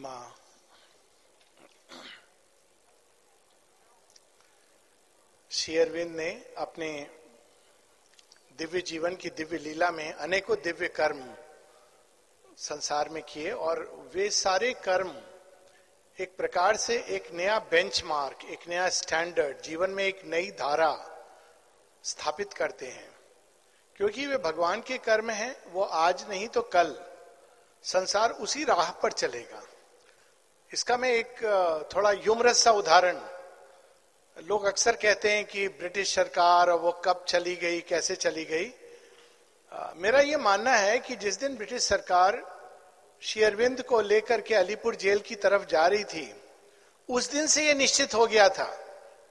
माँ शेयरविंद ने अपने दिव्य जीवन की दिव्य लीला में अनेकों दिव्य कर्म संसार में किए और वे सारे कर्म एक प्रकार से एक नया बेंचमार्क एक नया स्टैंडर्ड जीवन में एक नई धारा स्थापित करते हैं। क्योंकि वे भगवान के कर्म हैं, वो आज नहीं तो कल, संसार उसी राह पर चलेगा। इसका मैं एक थोड़ा यूमरस सा उदाहरण। लोग अक्सर कहते हैं कि ब्रिटिश सरकार वो कब चली गई, कैसे चली गई? मेरा ये मानना है कि जिस दिन ब्रिटिश सरकार शेयरविंद को लेकर के अलीपुर जेल की तरफ़ जा रही थी, उस दिन से ये निश्चित हो गया था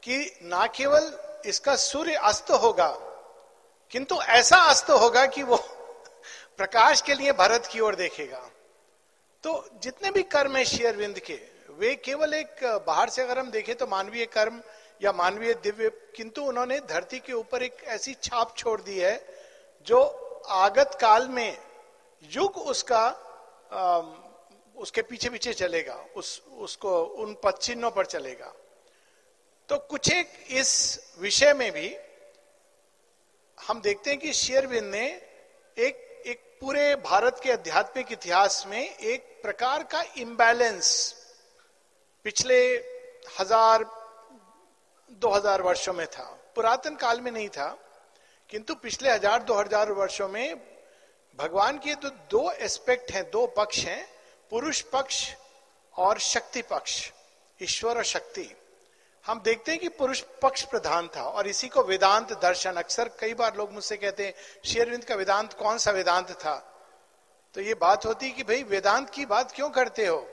कि ना केवल इसका सूर्य अस्त होगा, किंतु ऐसा अस्त होगा कि वो प्रकाश के लिए भारत की ओर देखेगा। तो जितने भी कर्म है शेयरविंद के वे केवल एक बाहर से अगर हम देखें तो मानवीय कर्म या मानवीय दिव्य किंतु उन्होंने धरती के ऊपर एक ऐसी छाप छोड़ दी है जो आगत काल में युग उसका आ, उसके पीछे पीछे चलेगा उस उसको उन पच्चिन्हों पर चलेगा। तो कुछ एक इस विषय में भी हम देखते हैं कि शेयरविंद ने एक एक पूरे भारत के आध्यात्मिक इतिहास में एक प्रकार का इम्बैलेंस पिछले हज़ार, दो हज़ार वर्षों में था। पुरातन काल में नहीं था, किंतु पिछले हज़ार, दो हज़ार वर्षों में भगवान के तो दो एस्पेक्ट हैं, दो पक्ष हैं, पुरुष पक्ष और शक्ति पक्ष, ईश्वर और शक्ति। हम देखते हैं कि पुरुष पक्ष प्रधान था और इसी को वेदांत दर्शन अक्सर कई बार लोग मुझसे कहते हैं, शेरविंद का वेदांत कौन सा वेदांत था? तो ये बात होती कि भाई, वेदांत की बात क्यों करते हो?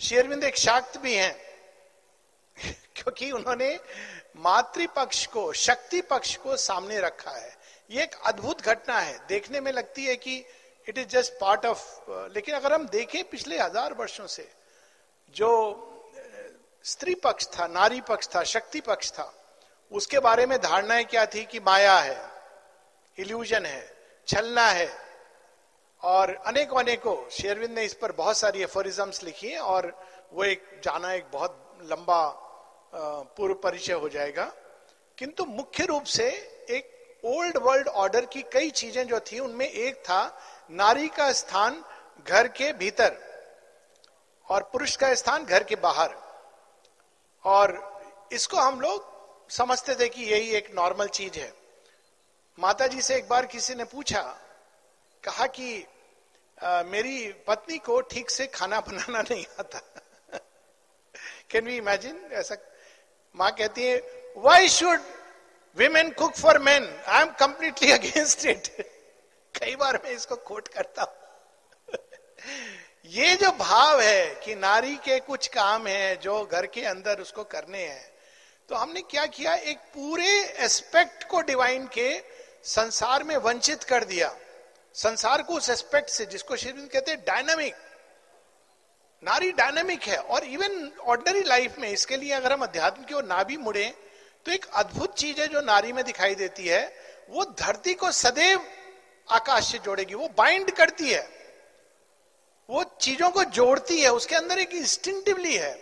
शेरविंद एक शाक्त भी हैं, क्योंकि उन्होंने मातृपक्ष को, शक्ति पक्ष को सामने रखा है। ये एक अद्भुत घटना है। देखने में लगती है कि it is just part of लेकिन अगर हम देखें पिछले हज़ार वर्षों से, जो स्त्री पक्ष था, नारी पक्ष था, शक्ति पक्ष था। उसके बारे में धारणाएँ क्या थी कि माया है इल्यूजन है, छलना है। और अनेकों अनेकों, शेरविंद ने इस पर बहुत सारी एफोरिज्म्स लिखी है और वो एक, जाना एक बहुत लंबा पूर्व परिचय हो जाएगा। किंतु मुख्य रूप से एक ओल्ड वर्ल्ड ऑर्डर की कई चीज़ें जो थी, उनमें एक था, नारी का स्थान घर के भीतर और पुरुष का स्थान घर के बाहर। और इसको हम लोग समझते थे कि यही एक नॉर्मल चीज़ है। माता जी से एक बार किसी ने पूछा कहा कि आ, मेरी पत्नी को ठीक से खाना बनाना नहीं आता। कैन वी इमेजिन ऐसा माँ कहती है why should women cook for man I am completely against it कई बार मैं इसको कोट करता हूँ। ये जो भाव है कि नारी के कुछ काम है, जो घर के अंदर उसको करने हैं तो हमने क्या किया? एक पूरे एस्पेक्ट को डिवाइन के संसार में वंचित कर दिया। संसार को उस एस्पेक्ट से, जिसको श्री कहते हैं डायनामिक नारी डायनामिक है, और इवन ऑर्डनरी लाइफ में, इसके लिए अगर हम अध्यात्म की ओर ना भी मुड़े तो एक अद्भुत चीज़ है जो नारी में दिखाई देती है, वो धरती को सदैव आकाश से जोड़ेगी, वो बाइंड करती है। वो चीज़ों को जोड़ती है, उसके अंदर एक इंस्टिंक्टिवली है।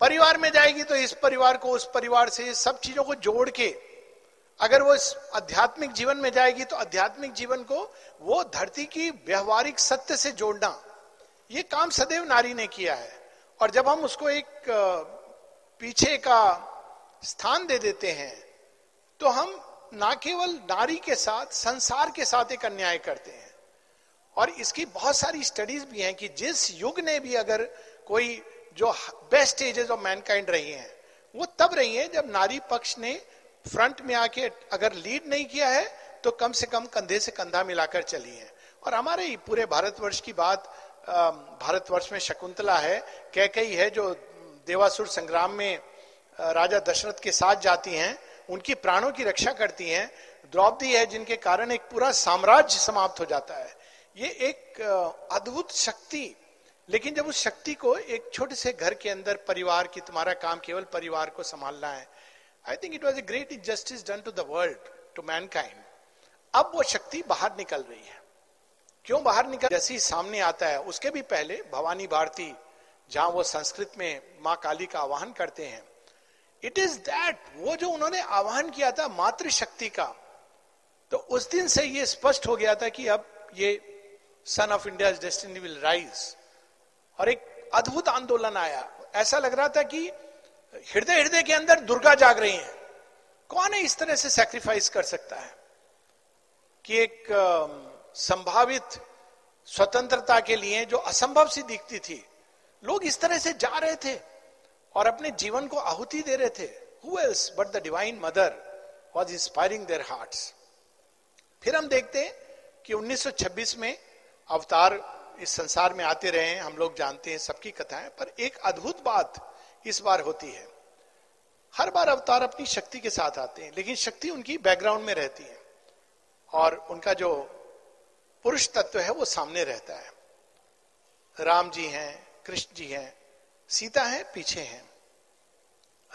परिवार में जाएगी तो इस परिवार को, उस परिवार से सब चीज़ों को जोड़ के, अगर वो इस आध्यात्मिक जीवन में जाएगी तो आध्यात्मिक जीवन को वो धरती की व्यवहारिक सत्य से जोड़ना। ये काम सदैव नारी ने किया है। और जब हम उसको एक पीछे का स्थान दे देते हैं तो हम ना केवल नारी के साथ, संसार के साथ एक अन्याय करते हैं। और इसकी बहुत सारी स्टडीज़ भी हैं कि जिस युग ने भी अगर कोई जो बेस्ट एजेस ऑफ़ मैनकाइंड रही हैं, वो तब रही है जब नारी पक्ष ने फ्रंट में आके अगर लीड नहीं किया है तो कम से कम कंधे से कंधा मिलाकर चली है। और हमारे ही पूरे भारतवर्ष की बात भारतवर्ष में शकुंतला है कह कही है जो देवासुर संग्राम में राजा दशरथ के साथ जाती हैं, उनकी प्राणों की रक्षा करती हैं, द्रौपदी है जिनके कारण एक पूरा साम्राज्य समाप्त हो जाता है। ये एक अद्भुत शक्ति। लेकिन जब उस शक्ति को एक छोटे से घर के अंदर परिवार की, तुम्हारा काम केवल परिवार को संभालना है I think it was a great justice done to the world to mankind अब वो शक्ति बाहर निकल रही है। क्यों बाहर निकल? जैसे ही सामने आता है, उसके भी पहले भवानी भारती, जहाँ वो संस्कृत में माँ काली का आवाहन करते हैं इट इज़ दैट वो जो उन्होंने आवाहन किया था मातृशक्ति का तो उस दिन से ये स्पष्ट हो गया था कि अब ये sun of India destiny will rise और एक अद्भुत आंदोलन आया। ऐसा लग रहा था कि हृदय हृदय के अंदर दुर्गा जाग रही है। कौन है इस तरह से सेक्रीफाइस कर सकता है? कि एक संभावित स्वतंत्रता के लिए जो असंभव सी दिखती थी। लोग इस तरह से जा रहे थे और अपने जीवन को आहुति दे रहे थे। Who else but the divine mother was inspiring their heart फिर हम देखते हैं कि 1926 में अवतार इस संसार में आते रहे हम लोग जानते हैं, सबकी कथाएँ, पर एक अद्भुत बात इस बार होती है। हर बार अवतार अपनी शक्ति के साथ आते हैं, लेकिन शक्ति उनकी बैकग्राउंड में रहती है, और उनका जो पुरुष तत्व है, वो सामने रहता है। राम जी हैं, कृष्ण जी हैं, सीता है, पीछे हैं,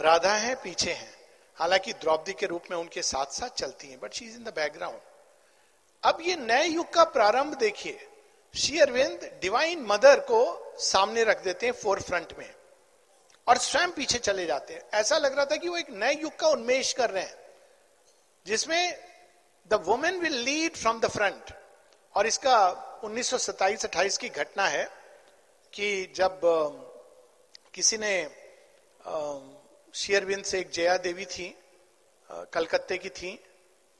राधा है, पीछे हैं। हालाँकि द्रौपदी के रूप में उनके साथ साथ चलती हैं but she is in the background अब ये नए युग का प्रारंभ देखिए। श्री अरविंद डिवाइन मदर को सामने रख देते हैं फोर फ्रंट में और स्वयं पीछे चले जाते हैं। ऐसा लग रहा था कि वो एक नए युग का उन्मेष कर रहे हैं, जिसमें the women will lead from the front और इसका 1927-28 की घटना है कि जब किसी ने शेयरविंद से एक जया देवी थी कलकत्ते की थी,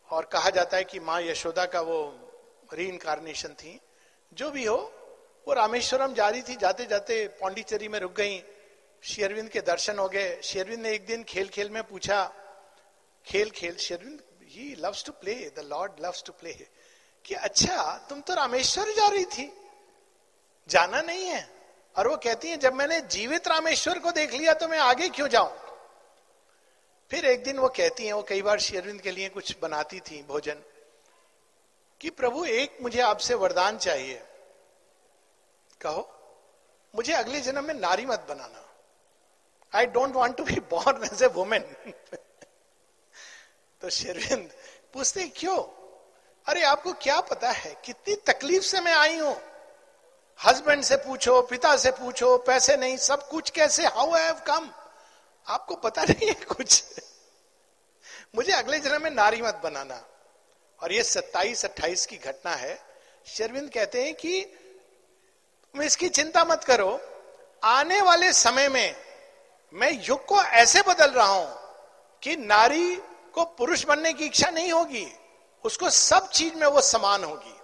और कहा जाता है कि माँ यशोदा का वो री थी। जो भी हो, वो रामेश्वरम जा रही थी जाते जाते पौंडीचेरी में रुक गई। शेरविंद के दर्शन हो गए। शेरविंद ने एक दिन खेल खेल में पूछा, खेल खेल, Sri Aurobindo he loves to play the lord loves to play कि अच्छा तुम तो रामेश्वर जा रही थी। जाना नहीं है। और वो कहती है, जब मैंने जीवित रामेश्वर को देख लिया तो मैं आगे क्यों जाऊँ? फिर एक दिन वो कहती है, वो कई बार शेरविंद के लिए कुछ बनाती थी भोजन। कि प्रभु, एक मुझे आपसे वरदान चाहिए। कहो, मुझे अगले जन्म में नारी मत बनाना। I don't want to be born as a woman तो शेरविंद पूछते क्यों? अरे, आपको क्या पता है, कितनी तकलीफ़ से मैं आई हूँ? हस्बैंड से पूछो, पिता से पूछो, पैसे नहीं, सब कुछ कैसे? हाउ हैव कम आपको पता नहीं है कुछ? मुझे अगले जन्म में नारी मत बनाना। और ये सत्ताईस, अट्ठाईस की घटना है। शेरविंद कहते हैं कि तुम इसकी चिंता मत करो। आने वाले समय में मैं युग को ऐसे बदल रहा हूँ कि नारी को पुरुष बनने की इच्छा नहीं होगी। उसको सब चीज़ में वो समान होगी।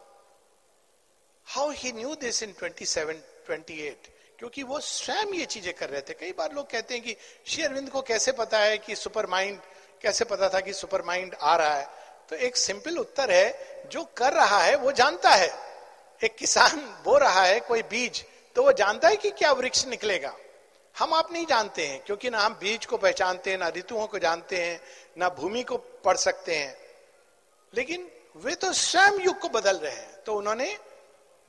How he knew this in 27 28 क्योंकि वो स्वयं ये चीज़ें कर रहे थे। कई बार लोग कहते हैं कि श्री अरविंद को कैसे पता है कि सुपर माइंड कैसे पता था कि सुपर माइंड आ रहा है? तो एक सिंपल उत्तर है, जो कर रहा है, वो जानता है। एक किसान बो रहा है कोई बीज तो वो जानता है कि क्या वृक्ष निकलेगा। हम आप नहीं जानते हैं, क्योंकि ना हम बीज को पहचानते हैं, ना ऋतुओं को जानते हैं, ना भूमि को पढ़ सकते हैं। लेकिन वे तो स्वयं युग को बदल रहे हैं तो उन्होंने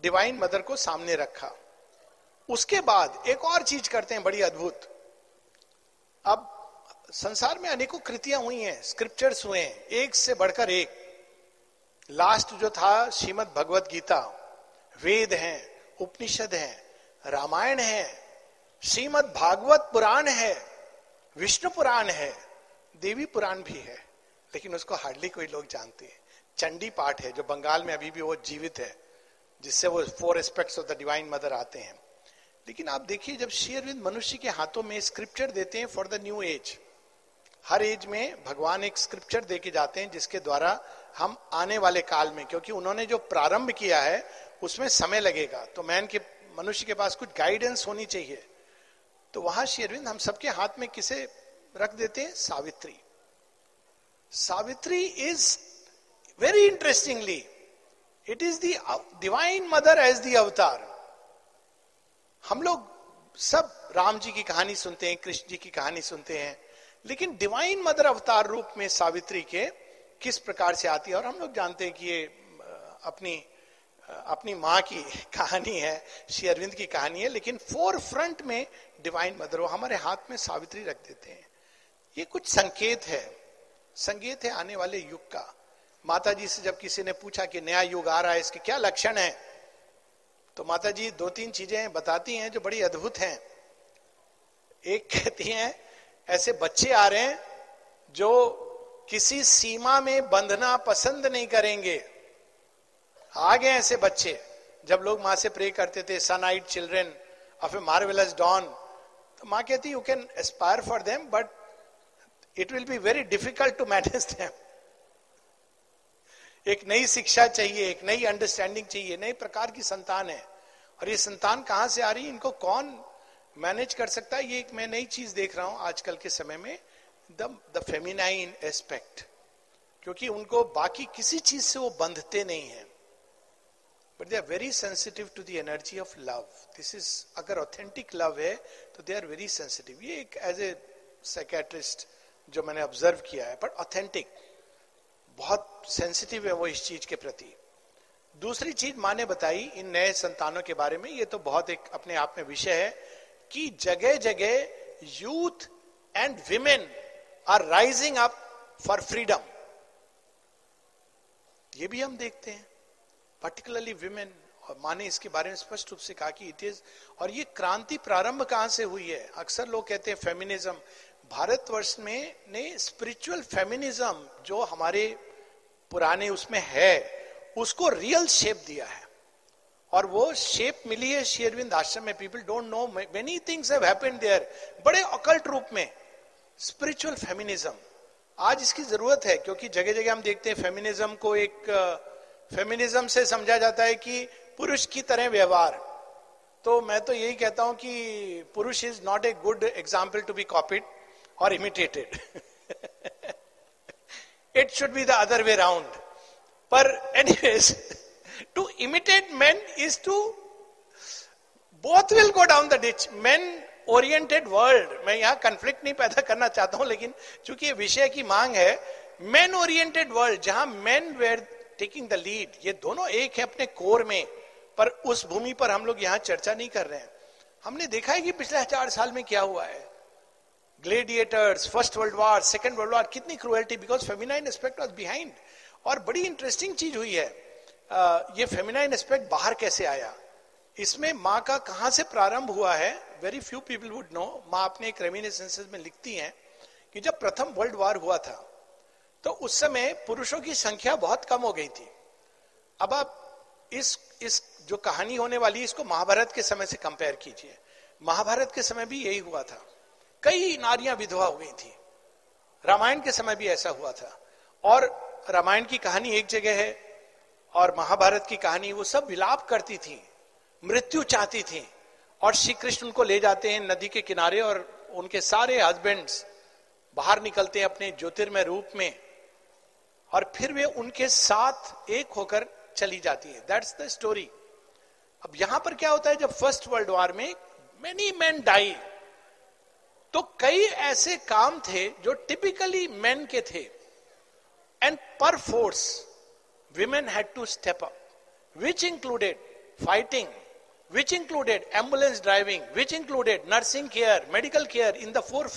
डिवाइन मदर को सामने रखा। उसके बाद एक और चीज़ करते हैं, बड़ी अद्भुत। अब संसार में अनेकों कृतियाँ हुई हैं स्क्रिप्चर्स हुए हैं, एक से बढ़कर एक। लास्ट जो था, श्रीमद भगवत गीता, वेद हैं, उपनिषद हैं, रामायण है, श्रीमद भागवत पुराण है, विष्णु पुराण है, देवी पुराण भी है, लेकिन उसको हार्डली कोई लोग जानते हैं। चंडी पाठ है, जो बंगाल में अभी भी वो जीवित है, जिससे वो four aspects of the divine mother आते हैं। लेकिन आप देखिए, जब शेयरविंद मनुष्य के हाथों में स्क्रिप्चर देते हैं फॉर द न्यू एज हर एज में भगवान एक स्क्रिप्चर दे के जाते हैं जिसके द्वारा हम आने वाले काल में, क्योंकि उन्होंने जो प्रारंभ किया है, उसमें समय लगेगा। तो मैन के, मनुष्य के पास कुछ गाइडेंस होनी चाहिए। तो वहाँ शेरविंद हम सबके हाथ में किसे रख देते हैं? Savitri. Savitri is very interestingly it is divine mother as the avatar हम लोग सब राम जी की कहानी सुनते हैं, कृष्ण जी की कहानी सुनते हैं। लेकिन डिवाइन मदर अवतार रूप में सावित्री के किस प्रकार से आती है? और हम लोग जानते हैं कि ये अपनी अपनी माँ की कहानी है, श्री अरविंद की कहानी है, लेकिन फोर फ्रंट में डिवाइन मदर वो हमारे हाथ में सावित्री रख देते हैं। ये कुछ संकेत है। संकेत है आने वाले युग का। माता जी से जब किसी ने पूछा कि नया युग आ रहा है, इसके क्या लक्षण है? तो माता जी दो तीन चीज़ें बताती हैं जो बड़ी अद्भुत हैं। एक कहती हैं ऐसे बच्चे आ रहे हैं जो किसी सीमा में बंधना पसंद नहीं करेंगे। आ गए ऐसे बच्चे, जब लोग माँ से प्रे करते थे, sunlit children of a marvellous dawn तो माँ कहती you can aspire for them but it will be very difficult to manage them एक नई शिक्षा चाहिए, एक नई अंडरस्टैंडिंग चाहिए, नए प्रकार की संतान है। और ये संतान कहाँ से आ रही है? इनको कौन मैनेज कर सकता है। ये एक मैं नई चीज़ देख रहा हूँ आजकल के समय में द द फेमिनाइन एस्पेक्ट क्योंकि उनको बाकी किसी चीज़ से वो बंधते नहीं है। But they are very sensitive to the energy of love this is अगर ऑथेंटिक लव है तो दे आर वेरी सेंसिटिव ये एक एज ए साइकेट्रिस्ट जो मैंने ऑब्ज़र्व किया है बट ऑथेंटिक बहुत सेंसिटिव है वो इस चीज़ के प्रति। दूसरी चीज़ माँ ने बताई इन नए संतानों के बारे में, ये तो बहुत एक अपने आप में विषय है। कि जगह जगह youth and women are rising up for freedom ये भी हम देखते हैं। पर्टिकुलरली विमेन और माने इसके बारे में स्पष्ट रूप से कहा कि इट इज़ और ये क्रांति प्रारंभ कहाँ से हुई है? अक्सर लोग कहते हैं फेमिनिज्म भारतवर्ष में ने स्पिरिचुअल फेमिनिज्म जो हमारे पुराने उसमें है, उसको रियल शेप दिया है। और वो शेप मिली है शेरविंद आश्रम में people don't know many things have happened there बड़े अकल्ट रूप में स्पिरिचुअल फेमिनिज्म आज इसकी ज़रूरत है, क्योंकि जगह जगह हम देखते हैं फेमिनिज्म को एक फेमिनिज्म से समझा जाता है कि पुरुष की तरह व्यवहार। तो मैं तो यही कहता हूँ कि पुरुष is not a good example to be copied और imitated it should be the other way round पर anyways to imitate man is to both will go down the ditch man oriented world मैं यहाँ conflict नहीं पैदा करना चाहता हूँ, लेकिन चूँकि विषय की मांग है मैन ओरिएंटेड वर्ल्ड जहाँ man were taking the lead ये दोनों एक है अपने कोर में, पर उस भूमि पर हम लोग यहाँ चर्चा नहीं कर रहे हैं। हमने देखा है कि पिछले हज़ार साल में क्या हुआ है। Gladiators first world war second world war कितनी cruelty because feminine aspect was behind और बड़ी इंटरेस्टिंग चीज़ हुई है ये फेमिनाइन एस्पेक्ट बाहर कैसे आया? इसमें माँ का कहाँ से प्रारंभ हुआ है? Very few people would know माँ अपने एक रेमिनेसेंसेस में लिखती हैं कि जब प्रथम वर्ल्ड वॉर हुआ था तो उस समय पुरुषों की संख्या बहुत कम हो गई थी। अब आप इस इस जो कहानी होने वाली इसको महाभारत के समय से कंपेयर कीजिए। महाभारत के समय भी यही हुआ था। कई नारियाँ विधवा हो गई थी। रामायण के समय भी ऐसा हुआ था। और रामायण की कहानी एक जगह है और महाभारत की कहानी वो सब विलाप करती थी, मृत्यु चाहती थी, और श्री कृष्ण उनको ले जाते हैं नदी के किनारे और उनके सारे हस्बैंड्स बाहर निकलते हैं अपने ज्योतिर्मय रूप में, और फिर वे उनके साथ एक होकर चली जाती है। दैट्स द स्टोरी अब यहाँ पर क्या होता है, जब फ़र्स्ट वर्ल्ड वॉर में मेनी मैन डाई तो कई ऐसे काम थे जो टिपिकली मैन के थे and perforce women had to step up which included fighting which included ambulance driving which included nursing care medical care in the fore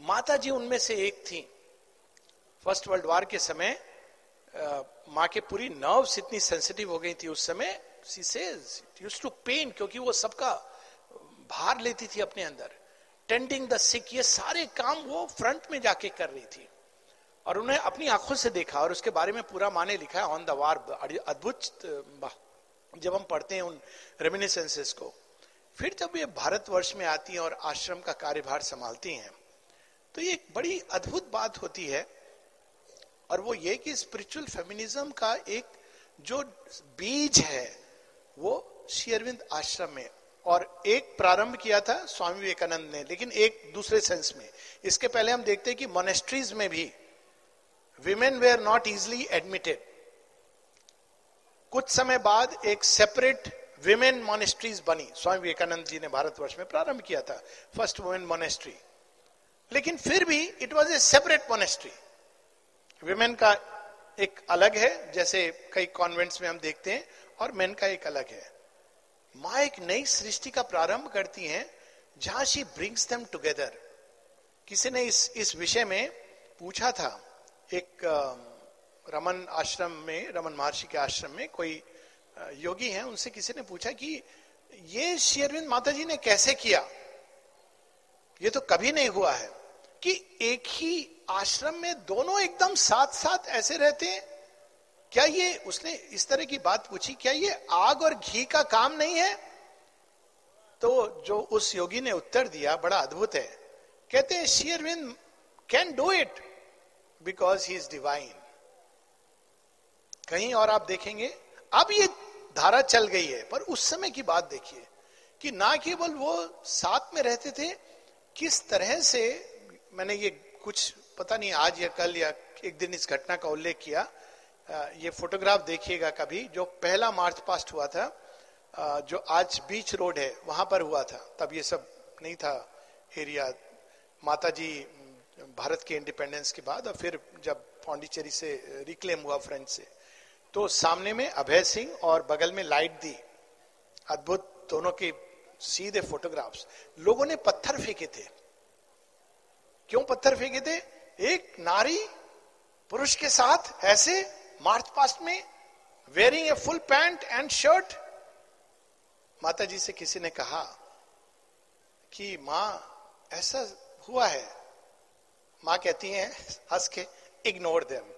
माता जी उनमें से एक थी। फ़र्स्ट वर्ल्ड वॉर के समय माँ के पूरी नर्व्स इतनी सेंसिटिव हो गई थी उस समय। She says use to pen क्योंकि वो सबका भार लेती थी अपने अंदर। टेंडिंग द सिक ये सारे काम वो फ्रंट में जाके कर रही थी। और उन्हें अपनी आँखों से देखा और उसके बारे में पूरा माने लिखा है ऑन द वार अद्भुत जब हम पढ़ते हैं उन रेमिनिसेंसेस को। फिर जब ये भारतवर्ष में आती हैं और आश्रम का कार्यभार संभालती हैं तो ये एक बड़ी अद्भुत बात होती है और वो ये कि स्पिरिचुअल फेमिनिज्म का एक जो बीज है, वो शेयरविंद आश्रम में और एक प्रारंभ किया था स्वामी विवेकानंद ने, लेकिन एक दूसरे सेंस में। इसके पहले हम देखते हैं कि मोनेस्ट्रीज में भी women were not easily admitted कुछ समय बाद एक सेपरेट विमेन मोनेस्ट्रीज बनी। स्वामी विवेकानंद जी ने भारतवर्ष में प्रारंभ किया था फ़र्स्ट वुमेन मोनेस्ट्री लेकिन फिर भी it was a separate monastery women का एक अलग है, जैसे कई कॉन्वेंट्स में हम देखते हैं, और मेन का एक अलग है। माँ एक नई सृष्टि का प्रारंभ करती हैं, जहाँ शी ब्रिंग्स देम टुगेदर किसी ने इस इस विषय में पूछा था एक रमन आश्रम में, रमन महर्षि के आश्रम में कोई योगी है, उनसे किसी ने पूछा कि ये शेरविंद माता जी ने कैसे किया? ये तो कभी नहीं हुआ है कि एक ही आश्रम में दोनों एकदम साथ साथ ऐसे रहते हैं? क्या ये, उसने इस तरह की बात पूछी, क्या ये आग और घी का काम नहीं है? तो जो उस योगी ने उत्तर दिया, बड़ा अद्भुत है, कहते हैं Sri Aurobindo can do it because he is divine कहीं और आप देखेंगे, अब ये धारा चल गई है, पर उस समय की बात देखिए, कि ना केवल वो साथ में रहते थे, किस तरह से, मैंने ये कुछ पता नहीं, आज या कल या एक दिन इस घटना का उल्लेख किया ये फोटोग्राफ देखिएगा कभी, जो पहला मार्च पास्ट हुआ था जो आज बीच रोड है, वहाँ पर हुआ था, तब ये सब नहीं था, एरिया माता जी भारत के इंडिपेंडेंस के बाद और फिर जब पौंडीचेरी से रिक्लेम हुआ फ्रेंच से तो सामने में अभय सिंह और बगल में लाइट दी। अद्भुत दोनों के सीधे फोटोग्राफ्स लोगों ने पत्थर फेंके थे। क्यों पत्थर फेंके थे? एक नारी पुरुष के साथ ऐसे मार्च पास्ट में wearing a full pant and shirt माता जी से किसी ने कहा कि, माँ, ऐसा हुआ है। माँ कहती हैं, हंस के इग्नोर देम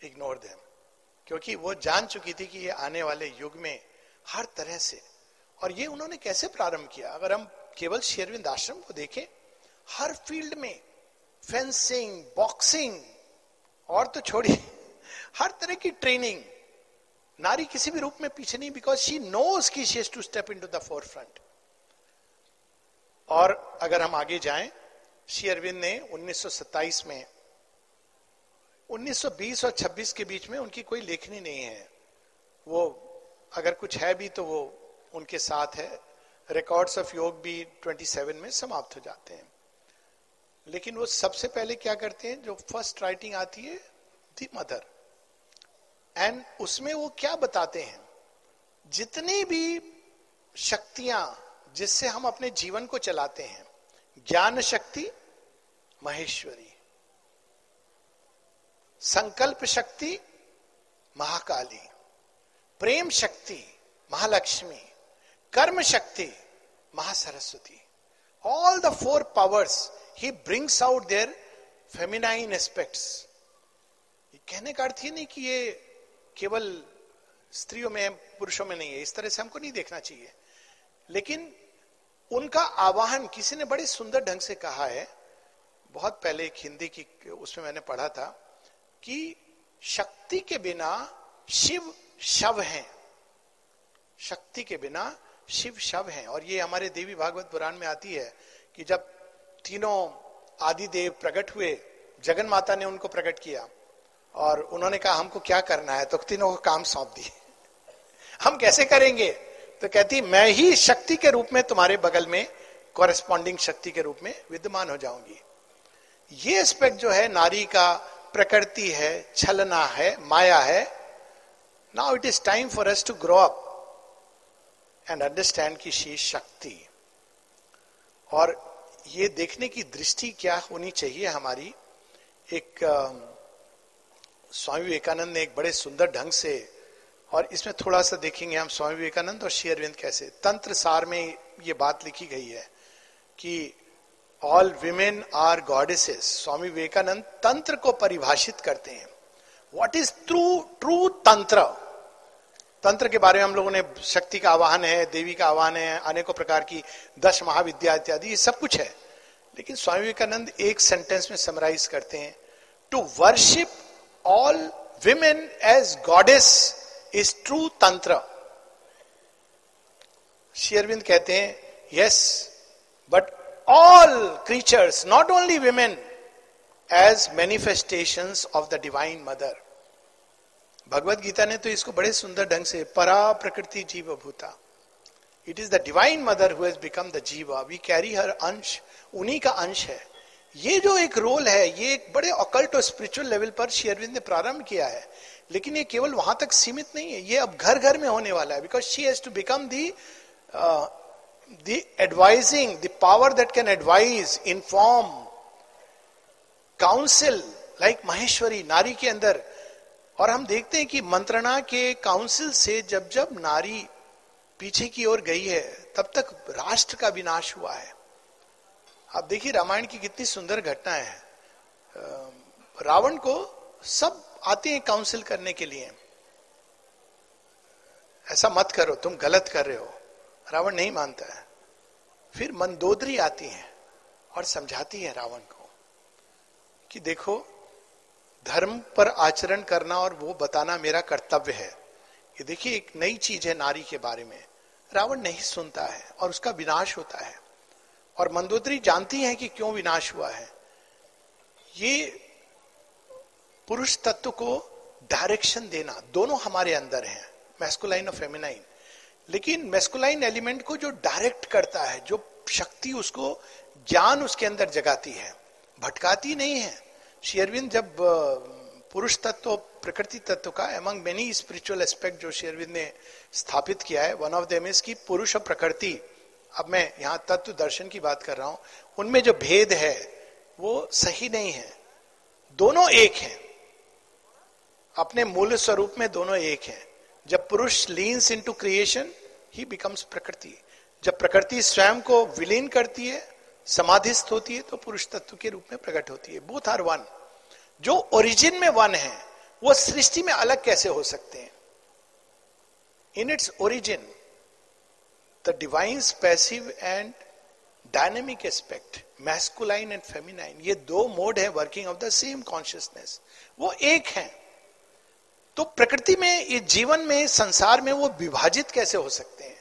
इग्नोर देम क्योंकि वो जान चुकी थी कि ये आने वाले युग में हर तरह से, और ये उन्होंने कैसे प्रारंभ किया? अगर हम केवल शेरविंद आश्रम को देखें, हर फ़ील्ड में फेंसिंग बॉक्सिंग और तो छोड़िए, हर तरह की ट्रेनिंग नारी किसी भी रूप में पीछे नहीं बिकॉज़ शी नोज़ की she to step into the forefront और अगर हम आगे जाएँ श्री अरविंद ने 1927 में 1920 और 26 के बीच में उनकी कोई लेखनी नहीं है। वो अगर कुछ है भी तो वो उनके साथ है। रिकॉर्ड्स ऑफ़ योग भी 27 में समाप्त हो जाते हैं। लेकिन वो सबसे पहले क्या करते हैं? जो फ़र्स्ट राइटिंग आती है दी मदर एंड उसमें वो क्या बताते हैं? जितनी भी शक्तियाँ जिससे हम अपने जीवन को चलाते हैं, ज्ञान शक्ति महेश्वरी। संकल्प शक्ति, महाकाली। प्रेम शक्ति, महालक्ष्मी। कर्म शक्ति, Mahasaraswati. All the four powers he brings out their feminine aspects कहने का अर्थ ही नहीं कि ये केवल स्त्रियों में, पुरुषों में नहीं है। इस तरह से हमको नहीं देखना चाहिए। लेकिन उनका आवाहन किसी ने बड़े सुंदर ढंग से कहा है बहुत पहले एक हिंदी की, उसमें मैंने पढ़ा था कि शक्ति के बिना शिव शव है। शक्ति के बिना शिव शव है। और ये हमारे देवी भागवत पुराण में आती है कि जब तीनों आदि देव प्रकट हुए, जगन माता ने उनको प्रकट किया और उन्होंने कहा, हमको क्या करना है? तो तीनों को काम सौंप दिए। हम कैसे करेंगे? तो कहती, मैं ही शक्ति के रूप में तुम्हारे बगल में कॉरेस्पॉन्डिंग शक्ति के रूप में विद्यमान हो जाऊँगी। ये एस्पेक्ट जो है, नारी का प्रकृति है, छलना है, माया है now it is time for us to grow up and understand की शी शक्ति। और ये देखने की दृष्टि क्या होनी चाहिए हमारी? एक स्वामी विवेकानंद ने एक बड़े सुंदर ढंग से, और इसमें थोड़ा सा देखेंगे हम स्वामी विवेकानंद और शेयरविंद कैसे। तंत्र सार में ये बात लिखी गई है कि all women are goddesses Swami Vivekananda तंत्र को परिभाषित करते हैं वॉट इज़ ट्रू ट्रू तंत्र तंत्र के बारे में हम लोगों ने शक्ति का आवाहन है देवी का आवाहन है अनेकों प्रकार की दस महाविद्या इत्यादि ये सब कुछ है लेकिन स्वामी विवेकानंद एक सेंटेंस में समराइज करते हैं to worship all women as goddess is true tantra Sri Aurobindo कहते हैं yes but all creatures not only women as manifestation of the divine mother Bhagavad Gita ने तो इसको बड़े सुंदर ढंग से परा प्रकृति जीव भूता it is the divine mother who has become the jiva we carry her अंश उन्हीं का अंश है ये जो एक रोल है ये एक बड़े अकल्ट और स्पिरिचुअल लेवल पर शेयरविंद ने प्रारंभ किया है लेकिन ये केवल वहाँ तक सीमित नहीं है ये अब घर घर में होने वाला है because she has to become the the advising the power that can advise inform counsel like Maheshwari नारी के अंदर और हम देखते हैं कि मंत्रणा के काउंसिल से जब जब नारी पीछे की ओर गई है, तब तक राष्ट्र का विनाश हुआ है। आप देखिए रामायण की कितनी सुंदर घटना है। रावण को सब आते हैं काउंसिल करने के लिए। ऐसा मत करो, तुम गलत कर रहे हो। रावण नहीं मानता है। फिर मंदोदरी आती है और समझाती है रावण को कि देखो, धर्म पर आचरण करना और वो बताना मेरा कर्तव्य है। ये देखिए, एक नई चीज़ है नारी के बारे में। रावण नहीं सुनता है और उसका विनाश होता है। और मंदोदरी जानती है कि क्यों विनाश हुआ है। ये पुरुष तत्व को डायरेक्शन देना, दोनों हमारे अंदर है। मैस्कुलाइन और फेमिनाइन लेकिन मेस्कुलाइन एलिमेंट को जो डायरेक्ट करता है, जो शक्ति उसको, ज्ञान उसके अंदर जगाती है, भटकाती नहीं है। शेयरविंद जब पुरुष तत्व, प्रकृति तत्व का एमंग मेनी स्पिरिचुअल एस्पेक्ट जो शेरविंद ने स्थापित किया है वन ऑफ़ देम इज़ की पुरुष और प्रकृति, अब मैं यहाँ तत्व दर्शन की बात कर रहा हूँ, उनमें जो भेद है, वो सही नहीं है। दोनों एक हैं। अपने मूल स्वरूप में दोनों एक हैं। जब पुरुष leans into creation he becomes Prakriti जब प्रकृति स्वयं को विलीन करती है, समाधिस्थ होती है तो पुरुष तत्व के रूप में प्रकट होती है। बोथ आर वन जो ओरिजिन में वन है, वो सृष्टि में अलग कैसे हो सकते हैं? In its origin the divine's passive and dynamic aspect masculine and feminine ये दो मोड है working of the same consciousness वो एक है। तो प्रकृति में ये जीवन में संसार में वो विभाजित कैसे हो सकते हैं?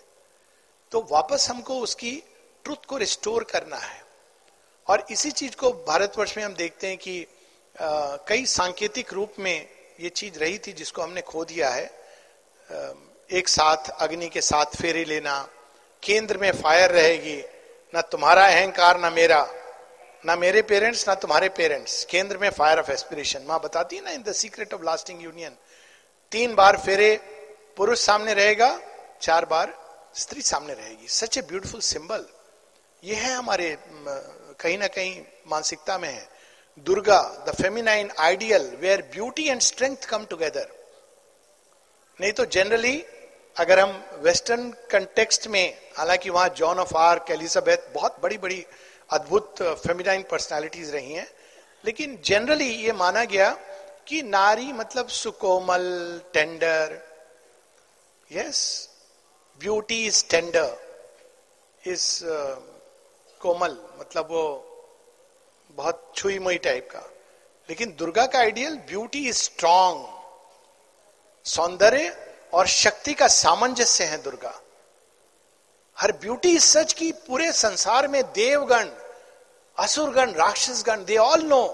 तो वापस हमको उसकी ट्रुथ को रिस्टोर करना है। और इसी चीज़ को भारतवर्ष में हम देखते हैं कि आ, कई सांकेतिक रूप में ये चीज़ रही थी जिसको हमने खो दिया है। आ, एक साथ अग्नि के साथ फेरे लेना केंद्र में फायर रहेगी ना तुम्हारा अहंकार ना मेरा। ना मेरे पेरेंट्स ना तुम्हारे पेरेंट्स केंद्र में फायर ऑफ़ एस्पिरेशन माँ बताती है ना in the secret of lasting union तीन बार फेरे, पुरुष सामने रहेगा, चार बार स्त्री सामने रहेगी। Such a beautiful symbol. ये है हमारे कहीं ना कहीं मानसिकता में है। Durga, the feminine ideal, where beauty and strength come together. नहीं तो जनरली, अगर हम वेस्टर्न कंटेक्स्ट में, हालाँकि वहाँ जॉन ऑफ़ आर्क, एलिजाबेथ, बहुत बड़ी बड़ी अद्भुत, फेमिनाइन पर्सनालिटीज रही हैं, लेकिन जनरली ये माना गया कि नारी मतलब सुकोमल tender yes beauty is tender is कोमल मतलब वो बहुत छुई मुई टाइप का। लेकिन दुर्गा का आइडियल ब्यूटी इज़ स्ट्रांग सौंदर्य और शक्ति का सामंजस्य है दुर्गा। हर ब्यूटी सच की पूरे संसार में देवगण, असुरगण, राक्षसगण दे ऑल नो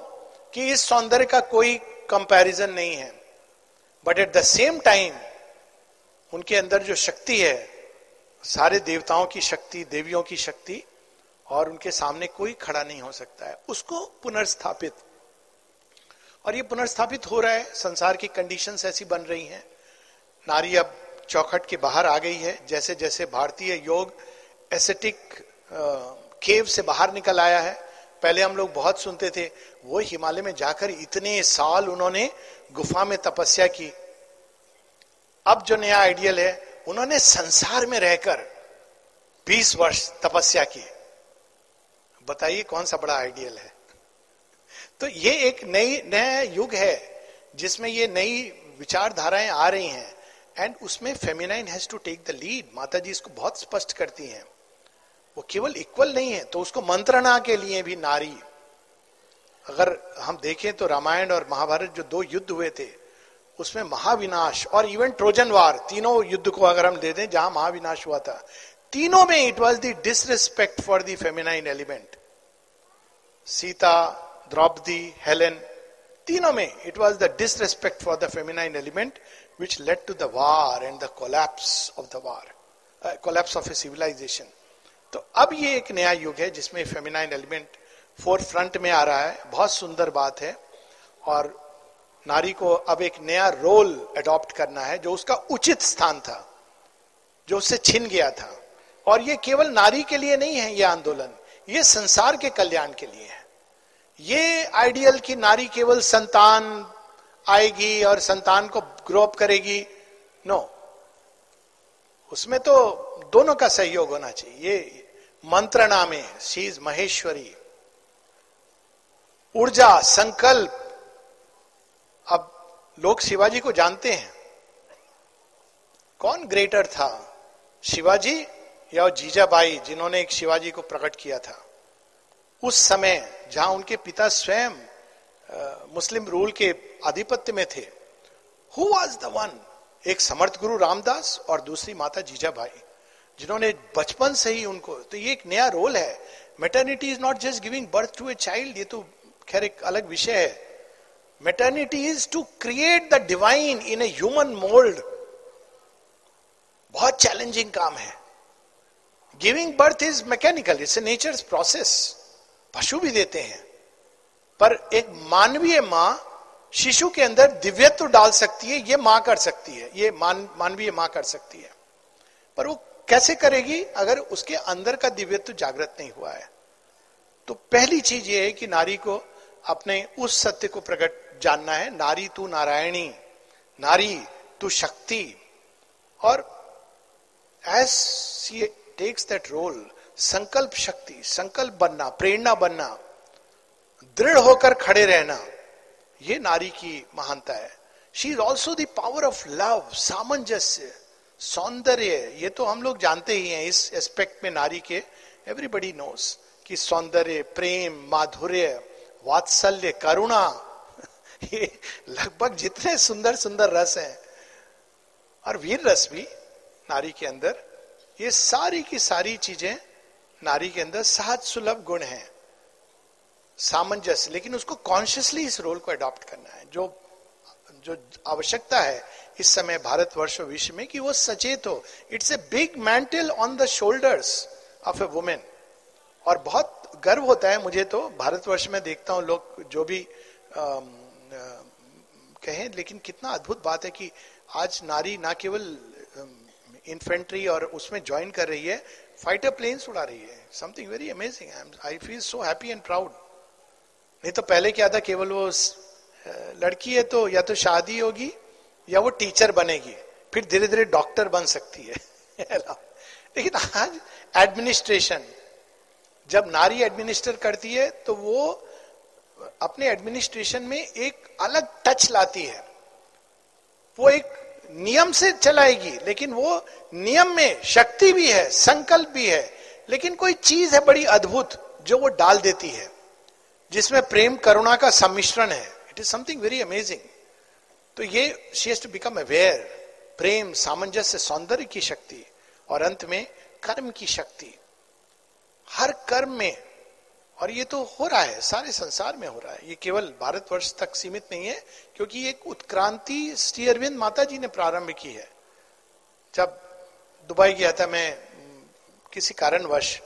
कि इस सौंदर्य का कोई कंपैरिजन नहीं है. But at the same time उनके अंदर जो शक्ति है, सारे देवताओं की शक्ति, देवियों की शक्ति, और उनके सामने कोई खड़ा नहीं हो सकता है. उसको पुनर्स्थापित. और ये पुनर्स्थापित हो रहा है, संसार की कंडीशंस ऐसी बन रही हैं. नारी अब चौखट के बाहर आ गई है जैसे जैसे भारतीय योग एसेटिक केव से बाहर निकल आया है पहले हम लोग बहुत सुनते थे, वो हिमालय में जाकर इतने साल उन्होंने गुफा में तपस्या की। अब जो नया आइडियल है, उन्होंने संसार में रहकर 20 वर्ष तपस्या की। बताइए कौन सा बड़ा आइडियल है? तो ये एक नई, नया युग है, जिसमें ये नई विचारधाराएँ आ रही हैं। एंड उसमें feminine has to take the lead माता जी इसको बहुत स्पष्ट करती हैं। वो केवल इक्वल नहीं है तो उसको मंत्रणा के लिए भी नारी अगर हम देखें तो रामायण और महाभारत जो दो युद्ध हुए थे उसमें महाविनाश और इवन ट्रोजन वार तीनों युद्ध को अगर हम दे दें जहाँ महाविनाश हुआ था तीनों में it was the disrespect for the feminine element Sita Draupadi Helen तीनों में it was the disrespect for the feminine element which led to the war and the collapse of the war, collapse of a civilization. तो अब ये एक नया युग है जिसमें फेमिनाइन एलिमेंट फोर फ्रंट में आ रहा है। बहुत सुंदर बात है। और नारी को अब एक नया रोल अडॉप्ट करना है जो उसका उचित स्थान था, जो उससे छिन गया था। और ये केवल नारी के लिए नहीं है, ये आंदोलन। ये संसार के कल्याण के लिए है। ये आइडियल की नारी केवल संतान आएगी और संतान को ग्रोअप करेगी। नो उसमें तो दोनों का सहयोग होना चाहिए। ये मंत्रणा में शीज महेश्वरी ऊर्जा संकल्प अब लोग शिवाजी को जानते हैं। कौन ग्रेटर था, शिवाजी या जीजाबाई जिन्होंने एक शिवाजी को प्रकट किया था? उस समय जहाँ उनके पिता स्वयं मुस्लिम रूल के आधिपत्य में थे हु वॉज़ द वन एक समर्थ गुरु रामदास और दूसरी माता जीजाबाई। जिन्होंने बचपन से ही उनको तो ये एक नया रोल है। Maternity is not just giving birth to a child ये तो खैर एक अलग विषय है। Maternity is to create the divine in a human mould बहुत चैलेंजिंग काम है। Giving birth is mechanical it's a nature process पशु भी देते हैं। पर एक मानवीय माँ शिशु के अंदर दिव्यत्व डाल सकती है, ये माँ कर सकती है, ये मान, मानवीय माँ कर सकती है। पर वो कैसे करेगी अगर उसके अंदर का दिव्यत्व जागृत नहीं हुआ है? तो पहली चीज़ ये है कि नारी को अपने उस सत्य को प्रकट जानना है। नारी तू नारायणी, नारी तू शक्ति। और as she takes that role संकल्प शक्ति, संकल्प बनना, प्रेरणा बनना, दृढ़ होकर खड़े रहना, ये नारी की महानता है। She is also the power of love सामंजस्य। सौंदर्य, ये तो हम लोग जानते ही हैं, इस एस्पेक्ट में नारी के एवरीबडी नोस कि सौंदर्य, प्रेम, माधुर्य, वात्सल्य, करुणा, ये लगभग जितने सुंदर सुंदर रस हैं, और वीर रस भी नारी के अंदर, ये सारी की सारी चीज़ें नारी के अंदर सहज सुलभ गुण है, सामंजस्य, लेकिन उसको कॉन्शियसली इस रोल को अडॉप्ट करना है, जो जो आवश्यकता है इस समय भारतवर्ष विश्व में कि वो सचेत हो। It's a big mantle on the shoulders of a woman और बहुत गर्व होता है मुझे तो भारतवर्ष में देखता हूँ लोग जो भी आ, आ, कहें लेकिन कितना अद्भुत बात है कि आज नारी ना केवल इन्फेंट्री और उसमें ज्वाइन कर रही है फाइटर प्लेन्स उड़ा रही है। Something very amazing I feel so happy and proud नहीं तो पहले क्या था केवल वो लड़की है तो या तो शादी होगी या वो टीचर बनेगी, फिर धीरे धीरे डॉक्टर बन सकती है। लेकिन आज एडमिनिस्ट्रेशन, जब नारी एडमिनिस्टर करती है तो वो अपने एडमिनिस्ट्रेशन में एक अलग टच लाती है। वो एक नियम से चलाएगी, लेकिन वो नियम में शक्ति भी है, संकल्प भी है, लेकिन कोई चीज़ है बड़ी अद्भुत जो वो डाल देती है, जिसमें प्रेम करुणा का सम्मिश्रण है। It is something very amazing तो ये शी टू बिकम अवेयर प्रेम सामंजस्य, सौंदर्य की शक्ति और अंत में कर्म की शक्ति। हर कर्म में, और ये तो हो रहा है, सारे संसार में हो रहा है। ये केवल भारतवर्ष तक सीमित नहीं है, क्योंकि एक उत्क्रांति श्री अरविंद माता जी ने प्रारंभ की है। जब दुबई गया था मैं, किसी कारणवश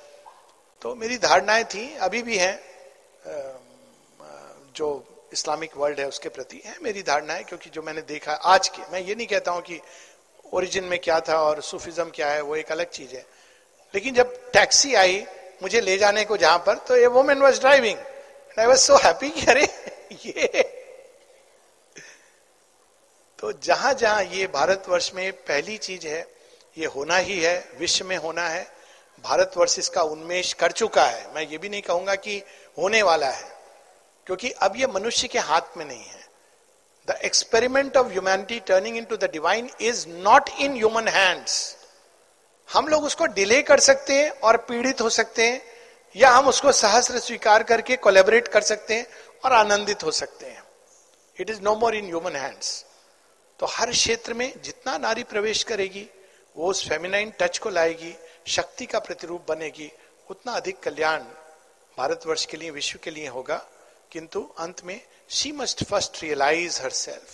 तो मेरी धारणाएँ थी, अभी भी हैं जो इस्लामिक वर्ल्ड है उसके प्रति, है मेरी धारणा है, क्योंकि जो मैंने देखा आज के, मैं ये नहीं कहता हूँ कि ओरिजिन में क्या था और सूफिज्म क्या है, वो एक अलग चीज़ है। लेकिन जब टैक्सी आई, मुझे ले जाने को जहाँ पर तो ये woman was driving I was so happy कि अरे, ये। तो जहाँ जहाँ ये भारतवर्ष में पहली चीज़ है, ये होना ही है, विश्व में होना है, भारतवर्ष इसका उन्मेष कर चुका है। मैं ये भी नहीं कहूँगा कि होने वाला है। क्योंकि अब ये मनुष्य के हाथ में नहीं है। The experiment of humanity turning into the divine is not in human hands हम लोग उसको डिले कर सकते हैं और पीड़ित हो सकते हैं, या हम उसको सहस्र स्वीकार करके कोलेबरेट कर सकते हैं और आनंदित हो सकते हैं। It is no more in human hands तो हर क्षेत्र में जितना नारी प्रवेश करेगी, वो उस फेमिनाइन टच को लाएगी, शक्ति का प्रतिरूप बनेगी, उतना अधिक कल्याण भारतवर्ष के लिए, विश्व के लिए होगा। किंतु अंत में she must first realise herself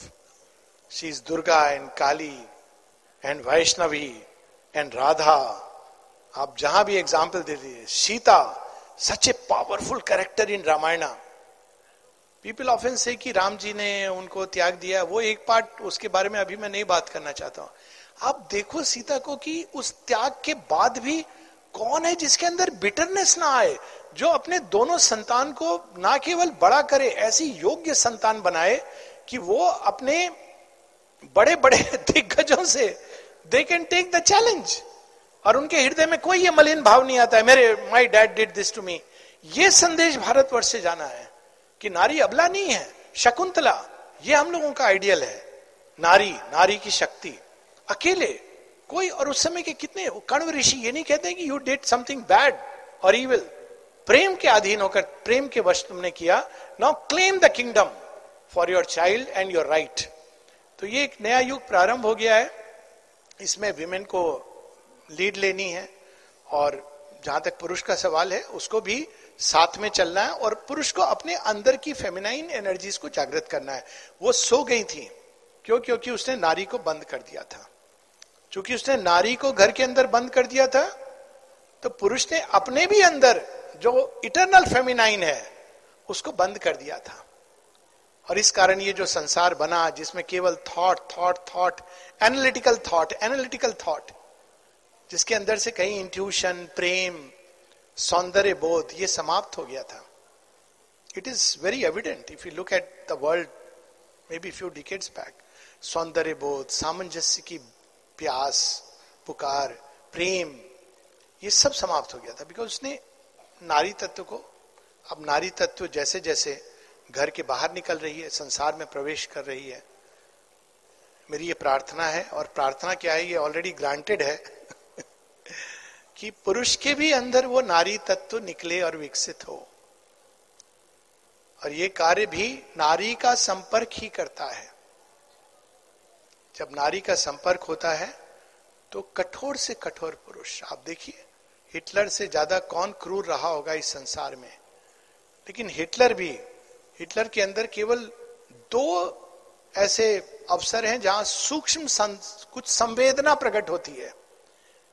she is Durga and Kali and Vaishnavi and Radha आप जहाँ भी एग्ज़ाम्पल दे दीजिए Sita such a powerful character in Ramayana people often say कि राम जी ने उनको त्याग दिया, वो एक पार्ट उसके बारे में अभी मैं नहीं बात करना चाहता हूँ। आप देखो सीता को कि उस त्याग के बाद भी कौन है जिसके अंदर बिटरनेस ना आए? जो अपने दोनों संतान को ना केवल बड़ा करे, ऐसी योग्य संतान बनाए कि वो अपने बड़े बड़े दिग्गजों से they can take the challenge और उनके हृदय में कोई ये मलिन भाव नहीं आता है, मेरे my dad did this to me ये संदेश भारतवर्ष से जाना है कि नारी अबला नहीं है, शकुंतला, ये हम लोगों का आइडियल है। नारी नारी की शक्ति। अकेले, कोई और उस समय के कितने कण्व ऋषि ये नहीं कहते कि यू डिड समथिंग बैड और इविल प्रेम के अधीन होकर, प्रेम के वश तुमने किया। Now claim the kingdom for your child and your right तो ये एक नया युग प्रारंभ हो गया है। इसमें विमेन को लीड लेनी है और जहाँ तक पुरुष का सवाल है, उसको भी साथ में चलना है और पुरुष को अपने अंदर की फेमिनाइन एनर्जीज को जागृत करना है। वो सो गई थी। क्यों? क्योंकि उसने नारी को बंद कर दिया था। क्योंकि उसने नारी को घर के अंदर बंद कर दिया था तो पुरुष ने अपने भी अंदर जो इटरनल फेमिनाइन है, उसको बंद कर दिया था। और इस कारण ये जो संसार बना, जिसमें केवल thought thought thought analytical thought analytical thought जिसके अंदर से कहीं इंट्यूशन प्रेम, सौंदर्य, बोध, ये समाप्त हो गया था। It is very evident if you look at the world maybe few decades back सौंदर्य, बोध, सामंजस्य की प्यास, पुकार, प्रेम, ये सब समाप्त हो गया था। बिकॉज़ उसने नारी तत्व को, अब नारी तत्व जैसे जैसे घर के बाहर निकल रही है, संसार में प्रवेश कर रही है, मेरी ये प्रार्थना है, और प्रार्थना क्या है, ये ऑलरेडी ग्रांटेड है कि पुरुष के भी अंदर वो नारी तत्व निकले और विकसित हो। और ये कार्य भी नारी का संपर्क ही करता है। जब नारी का संपर्क होता है तो कठोर से कठोर पुरुष, आप देखिए हिटलर से ज़्यादा कौन क्रूर रहा होगा इस संसार में? लेकिन हिटलर भी, हिटलर के अंदर केवल दो ऐसे अवसर हैं जहाँ सूक्ष्म कुछ संवेदना प्रकट होती है।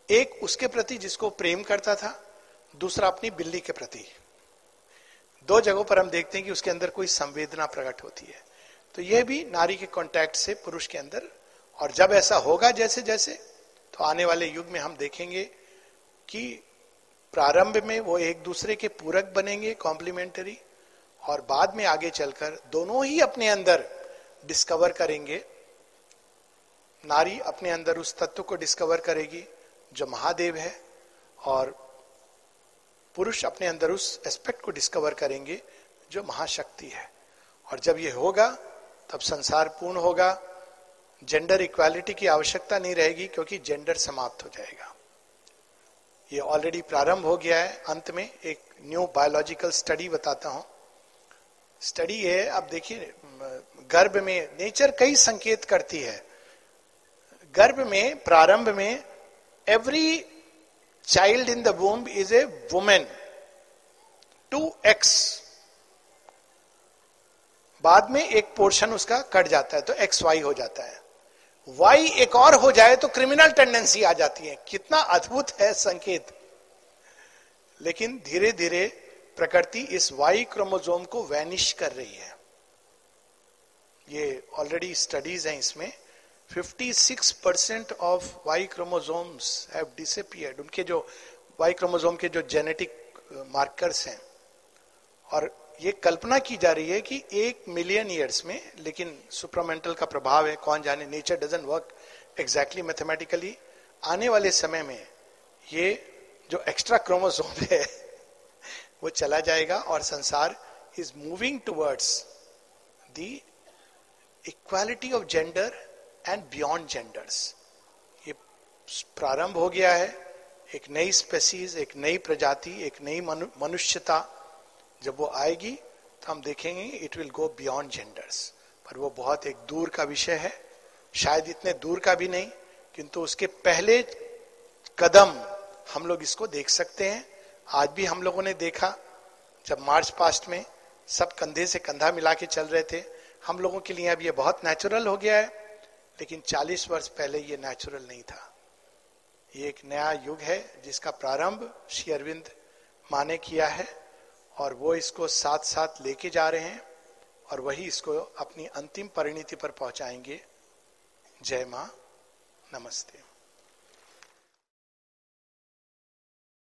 एक उसके प्रति जिसको प्रेम करता था, दूसरा अपनी बिल्ली के प्रति। दो जगहों पर हम देखते हैं कि उसके अंदर कोई संवेदना प्रकट होती है। तो यह भी नारी के कांटेक्ट से पुरुष के अंदर। और जब ऐसा होगा जैसे जैसे तो आने वाले युग में हम देखेंगे कि प्रारंभ में वो एक दूसरे के पूरक बनेंगे कॉम्प्लीमेंटरी और बाद में आगे चलकर दोनों ही अपने अंदर डिस्कवर करेंगे। नारी अपने अंदर उस तत्व को डिस्कवर करेगी जो महादेव है, और पुरुष अपने अंदर उस एस्पेक्ट को डिस्कवर करेंगे जो महाशक्ति है। और जब ये होगा, तब संसार पूर्ण होगा। जेंडर इक्वालिटी की आवश्यकता नहीं रहेगी, क्योंकि जेंडर समाप्त हो जाएगा। ये ऑलरेडी प्रारंभ हो गया है। अंत में एक न्यू बायोलॉजिकल स्टडी बताता हूँ। स्टडी है अब देखिए, गर्भ में नेचर कई संकेत करती है। गर्भ में, प्रारंभ में every child in the womb is a woman two X बाद में एक पोर्शन उसका कट जाता है तो एक्स वाई हो जाता है। वाई एक और हो जाए तो क्रिमिनल टेंडेंसी आ जाती है। कितना अद्भुत है संकेत। लेकिन धीरे धीरे प्रकृति इस वाई क्रोमोजोम को वैनिश कर रही है। ये ऑलरेडी स्टडीज़ हैं इसमें। 56 percent of Y chromosomes have disappeared उनके जो, वाई क्रोमोजोम के जो जेनेटिक मार्कर्स हैं, और ये कल्पना की जा रही है कि एक मिलियन ईयर्स में, लेकिन सुपरामेंटल का प्रभाव है, कौन जाने nature doesn't work exactly mathematically आने वाले समय में ये जो एक्स्ट्रा क्रोमोसोम है, वो चला जाएगा और संसार is moving towards the equality of gender and beyond genders ये प्रारंभ हो गया है, एक नई स्पेसीज एक नई प्रजाति, एक नई मनुष्यता जब वो आएगी तो हम देखेंगे it will go beyond genders पर वो बहुत एक दूर का विषय है। शायद इतने दूर का भी नहीं, किंतु उसके पहले कदम हम लोग इसको देख सकते हैं। आज भी हम लोगों ने देखा, जब मार्च पास्ट में सब कंधे से कंधा मिला के चल रहे थे, हम लोगों के लिए अब ये बहुत नेचुरल हो गया है, लेकिन 40 वर्ष पहले ये नेचुरल नहीं था। ये एक नया युग है, जिसका प्रारंभ श्री अरविंद माने किया है। और वो इसको साथ साथ लेके जा रहे हैं और वही इसको अपनी अंतिम परिणति पर पहुंचाएँगे। जय माँ। नमस्ते।